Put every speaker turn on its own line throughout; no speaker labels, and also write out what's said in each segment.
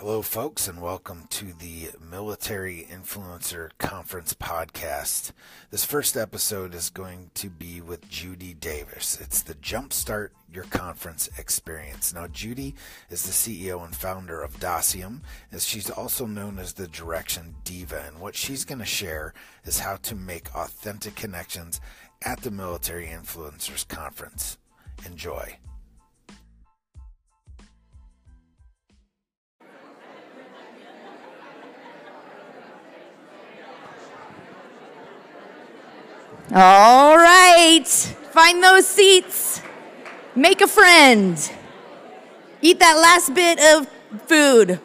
Hello, folks, and welcome to the Military Influencer Conference podcast. This first episode is going to be with Judy Davis. It's the Jumpstart Your Conference experience. Now, Judy is the CEO and founder of Dacium, as she's also known as the Direction Diva. And what she's going to share is how to make authentic connections at the Military Influencers Conference. Enjoy.
All right. Find those seats. Make a friend. Eat that last bit of food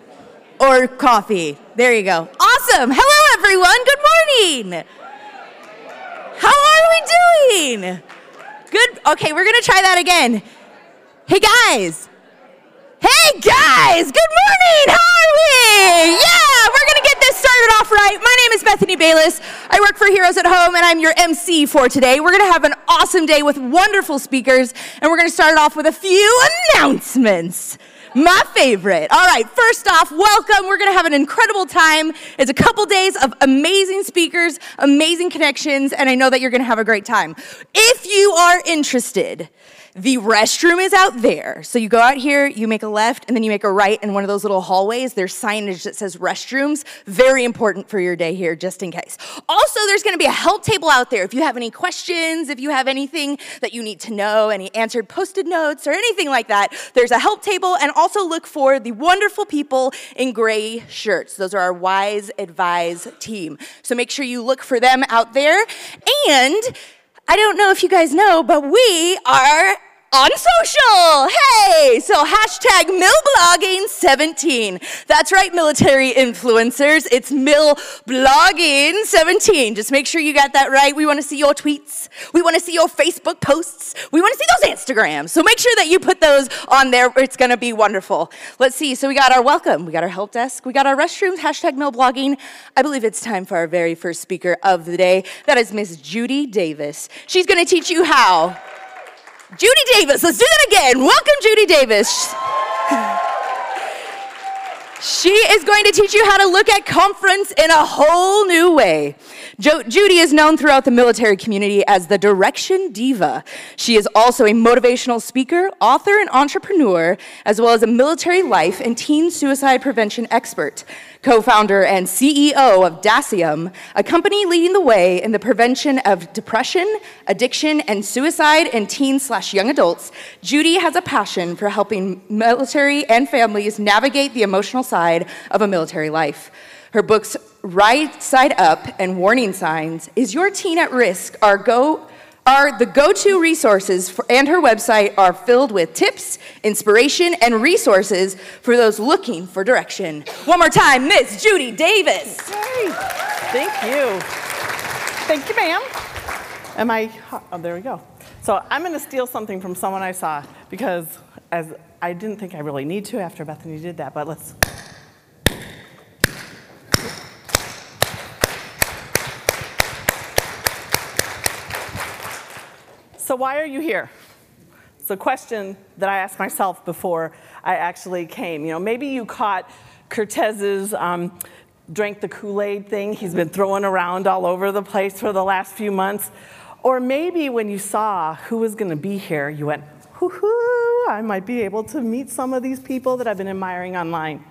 or coffee. There you go. Awesome. Hello, everyone. Good morning. How are we doing? Good. Okay, we're going to try that again. Hey, guys. Hey, guys. Good morning. How are we? Yeah, started off right. My name is Bethany Bayless. I work for Heroes at Home, and I'm your MC for today. We're going to have an awesome day with wonderful speakers, and we're going to start it off with a few announcements. My favorite. All right, first off, welcome. We're going to have an incredible time. It's a couple days of amazing speakers, amazing connections, and I know that you're going to have a great time. If you are interested, the restroom is out there. So you go out here, you make a left, and then you make a right in one of those little hallways. There's signage that says restrooms. Very important for your day here, just in case. Also, there's gonna be a help table out there. If you have any questions, if you have anything that you need to know, any answered posted notes or anything like that, there's a help table. And also look for the wonderful people in gray shirts. Those are our Wise Advise team. So make sure you look for them out there. And I don't know if you guys know, but we are on social. Hey, so hashtag MilBlogging17. That's right, military influencers. It's MilBlogging17. Just make sure you got that right. We want to see your tweets. We want to see your Facebook posts. We want to see those Instagrams. So make sure that you put those on there. It's going to be wonderful. Let's see. So we got our welcome. We got our help desk. We got our restrooms. Hashtag MilBlogging. I believe it's time for our very first speaker of the day. That is Miss Judy Davis. She's going to teach you how Judy Davis, let's do that again. Welcome, Judy Davis. She is going to teach you how to look at conference in a whole new way. Jo- Judy is known throughout the military community as the Direction Diva. She is also a motivational speaker, author, and entrepreneur, as well as a military life and teen suicide prevention expert co founder and CEO of Dacium, a company leading the way in the prevention of depression, addiction, and suicide in teens slash young adults. Judy has a passion for helping military and families navigate the emotional side of a military life. Her books, Right Side Up and Warning Signs, Is Your Teen at Risk, are go are the go-to resources for, and her website are filled with tips, inspiration, and resources for those looking for direction. One more time, Miss Judy Davis.
Thank you. Thank you, ma'am. Am I, oh, there we go. So I'm gonna steal something from someone I saw because as I didn't think I really need to after Bethany did that, but let's. So, why are you here? It's a question that I asked myself before I actually came. You know, maybe you caught Curtez's um, the Kool Aid thing he's been throwing around all over the place for the last few months. Or maybe when you saw who was going to be here, you went, hoo hoo, I might be able to meet some of these people that I've been admiring online.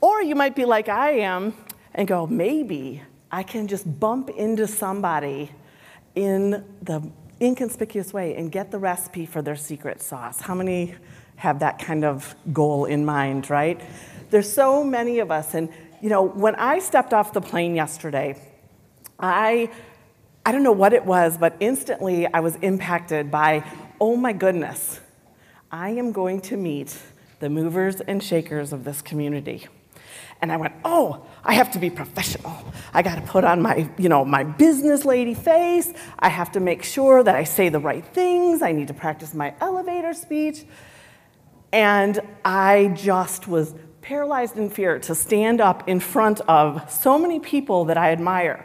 Or you might be like I am and go, maybe I can just bump into somebody in the inconspicuous way and get the recipe for their secret sauce. How many have that kind of goal in mind, right? There's so many of us. And, you know, when I stepped off the plane yesterday, I, I don't know what it was, but instantly I was impacted by, oh my goodness, I am going to meet the movers and shakers of this community. And I went, oh, I have to be professional. I got to put on my, you know, my business lady face. I have to make sure that I say the right things. I need to practice my elevator speech. And I just was paralyzed in fear to stand up in front of so many people that I admire.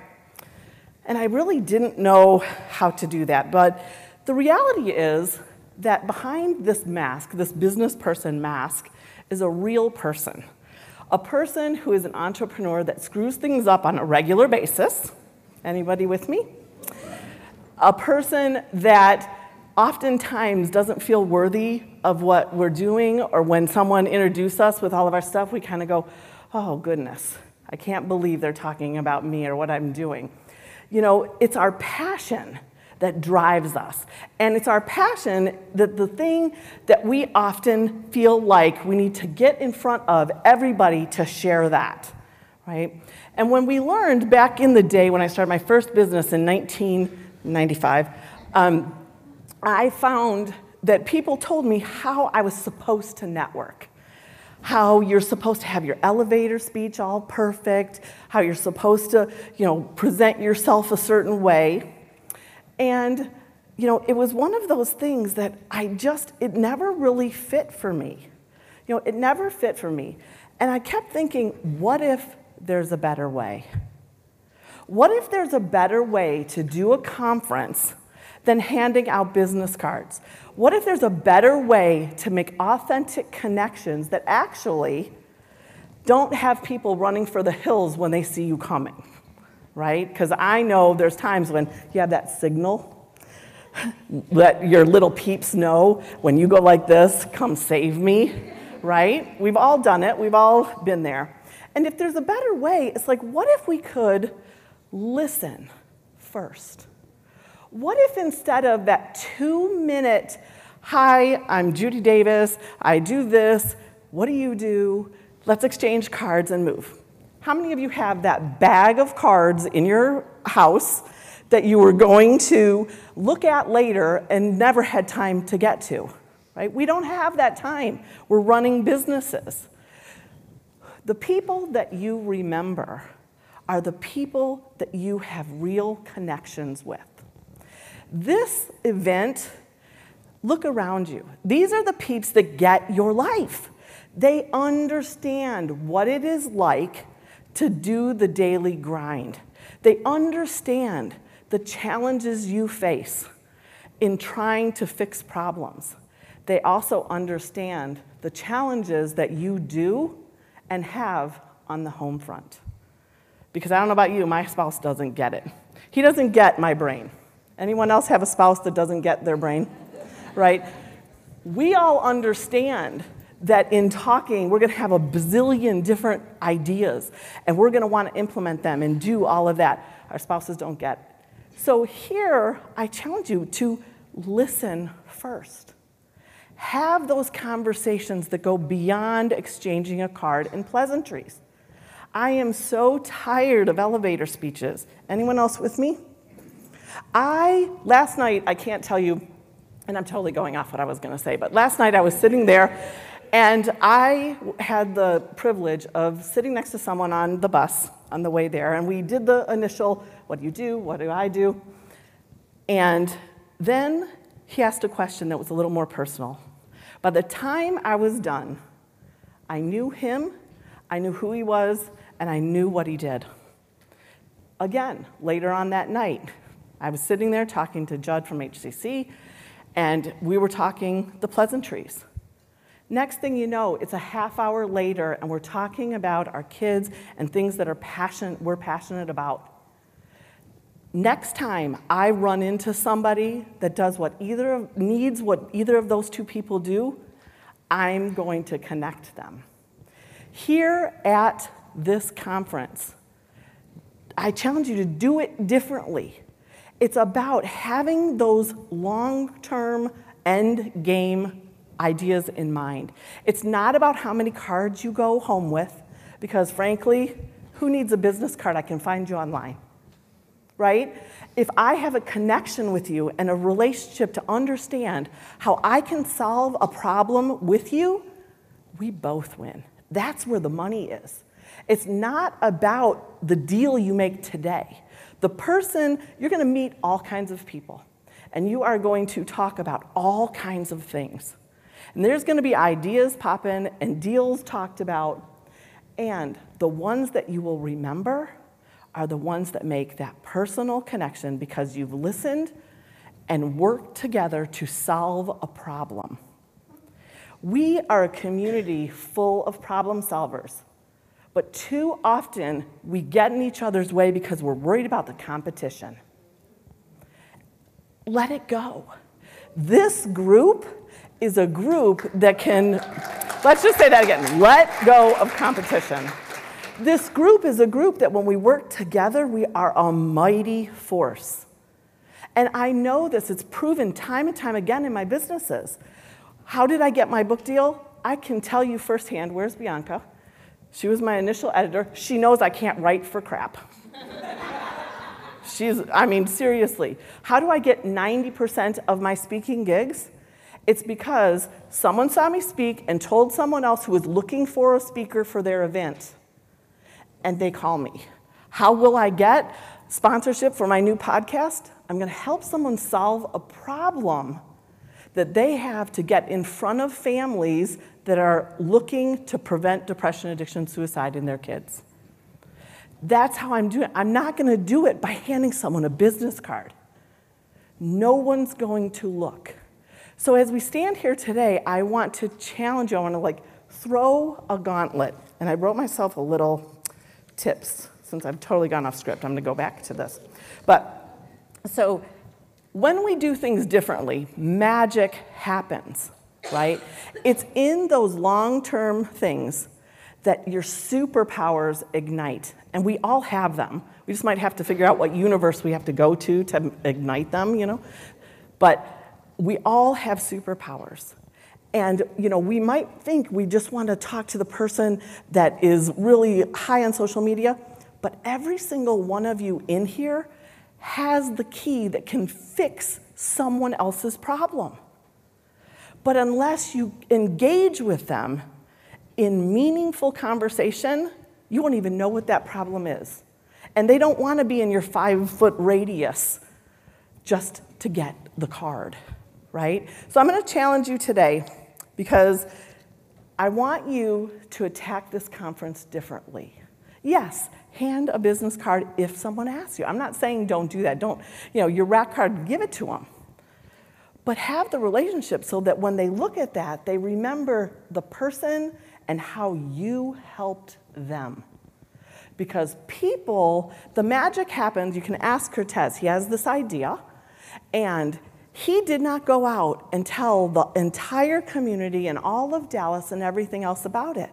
And I really didn't know how to do that. But the reality is that behind this mask, this business person mask, is a real person A person who is an entrepreneur that screws things up on a regular basis. Anybody with me? A person that oftentimes doesn't feel worthy of what we're doing, or when someone introduces us with all of our stuff, we kind of go, oh, goodness, I can't believe they're talking about me or what I'm doing. You know, it's our passion that drives us. And it's our passion that the thing that we often feel like we need to get in front of everybody to share that, right? And when we learned back in the day when I started my first business in 1995, um, I found that people told me how I was supposed to network. How you're supposed to have your elevator speech all perfect, how you're supposed to, you know, present yourself a certain way. And, you know, it was one of those things that I just, it never really fit for me. You know, it never fit for me. And I kept thinking, what if there's a better way? What if there's a better way to do a conference than handing out business cards? What if there's a better way to make authentic connections that actually don't have people running for the hills when they see you coming, right? Because I know there's times when you have that signal let your little peeps know when you go like this, come save me, right? We've all done it, we've all been there. And if there's a better way, it's like, what if we could listen first? What if instead of that two minute, hi, I'm Judy Davis, I do this, what do you do? Let's exchange cards and move. How many of you have that bag of cards in your house that you were going to look at later and never had time to get to? Right? We don't have that time. We're running businesses. The people that you remember are the people that you have real connections with. This event, look around you. These are the peeps that get your life. They understand what it is like to do the daily grind. They understand the challenges you face in trying to fix problems. They also understand the challenges that you do and have on the home front. Because I don't know about you, my spouse doesn't get it. He doesn't get my brain. Anyone else have a spouse that doesn't get their brain? Right? We all understand that in talking, we're going to have a bazillion different ideas and we're going to want to implement them and do all of that. Our spouses don't get. So here, I challenge you to listen first. Have those conversations that go beyond exchanging a card and pleasantries. I am so tired of elevator speeches. Anyone else with me? I, last night, I can't tell you, and I'm totally going off what I was going to say, but last night I was sitting there and I had the privilege of sitting next to someone on the bus on the way there, and we did the initial what do you do? What do I do? And then he asked a question that was a little more personal. By the time I was done, I knew him, I knew who he was, and I knew what he did. Again, later on that night, I was sitting there talking to Judd from HCC, and we were talking the pleasantries. Next thing you know, it's a half hour later, and we're talking about our kids and things that are passion, we're passionate about. Next time I run into somebody that does what either of, needs what either of those two people do, I'm going to connect them. Here at this conference, I challenge you to do it differently. It's about having those long term end game ideas in mind. It's not about how many cards you go home with, because frankly, who needs a business card? I can find you online, right? If I have a connection with you and a relationship to understand how I can solve a problem with you, we both win. That's where the money is. It's not about the deal you make today. The person, you're going to meet all kinds of people, and you are going to talk about all kinds of things. And there's going to be ideas popping and deals talked about, and the ones that you will remember are the ones that make that personal connection because you've listened and worked together to solve a problem. We are a community full of problem solvers. But too often, we get in each other's way because we're worried about the competition. Let it go. This group is a group that can, let's just say that again let go of competition. This group is a group that when we work together, we are a mighty force. And I know this, it's proven time and time again in my businesses. How did I get my book deal? I can tell you firsthand. Where's Bianca? She was my initial editor. She knows I can't write for crap. She's, I mean, seriously. How do I get 90% of my speaking gigs? It's because someone saw me speak and told someone else who was looking for a speaker for their event, and they call me. How will I get sponsorship for my new podcast? I'm going to help someone solve a problem that they have to get in front of families that are looking to prevent depression, addiction, suicide in their kids. That's how I'm doing it. I'm not going to do it by handing someone a business card. No one's going to look. So as we stand here today, I want to challenge you. I want to like throw a gauntlet. And I wrote myself a little tips since I've totally gone off script. I'm going to go back to this. But so when we do things differently, magic happens, right? It's in those long term things that your superpowers ignite. And we all have them. We just might have to figure out what universe we have to go to to ignite them, you know? But we all have superpowers. And you know, we might think we just want to talk to the person that is really high on social media, but every single one of you in here has the key that can fix someone else's problem. But unless you engage with them in meaningful conversation, you won't even know what that problem is. And they don't want to be in your five foot radius just to get the card, right? So I'm going to challenge you today because I want you to attack this conference differently. Yes, hand a business card if someone asks you. I'm not saying don't do that. Don't, you know, your rack card, give it to them. But have the relationship so that when they look at that, they remember the person and how you helped them. Because people, the magic happens, you can ask Curtez, he has this idea, and he did not go out and tell the entire community and all of Dallas and everything else about it.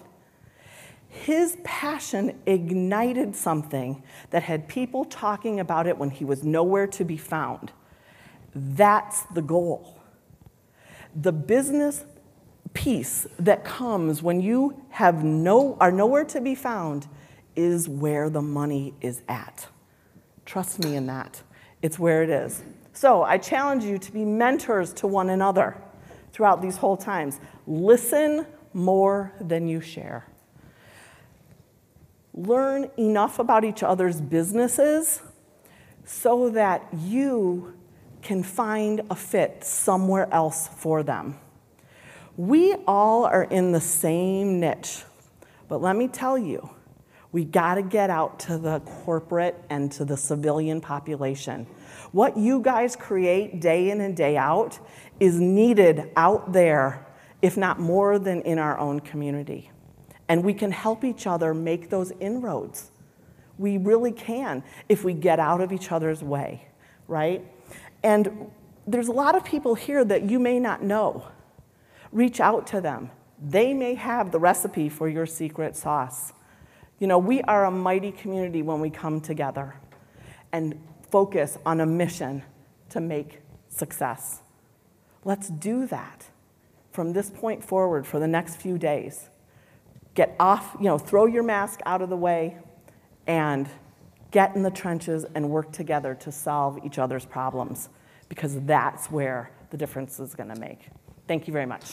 His passion ignited something that had people talking about it when he was nowhere to be found. That's the goal. The business piece that comes when you have no, are nowhere to be found is where the money is at. Trust me in that. It's where it is. So I challenge you to be mentors to one another throughout these whole times. Listen more than you share learn enough about each other's businesses so that you can find a fit somewhere else for them. We all are in the same niche, but let me tell you, we got to get out to the corporate and to the civilian population. What you guys create day in and day out is needed out there, if not more than in our own community and we can help each other make those inroads. We really can if we get out of each other's way, right? And there's a lot of people here that you may not know. Reach out to them. They may have the recipe for your secret sauce. You know, we are a mighty community when we come together and focus on a mission to make success. Let's do that from this point forward for the next few days get off, you know, throw your mask out of the way and get in the trenches and work together to solve each other's problems because that's where the difference is going to make. Thank you very much.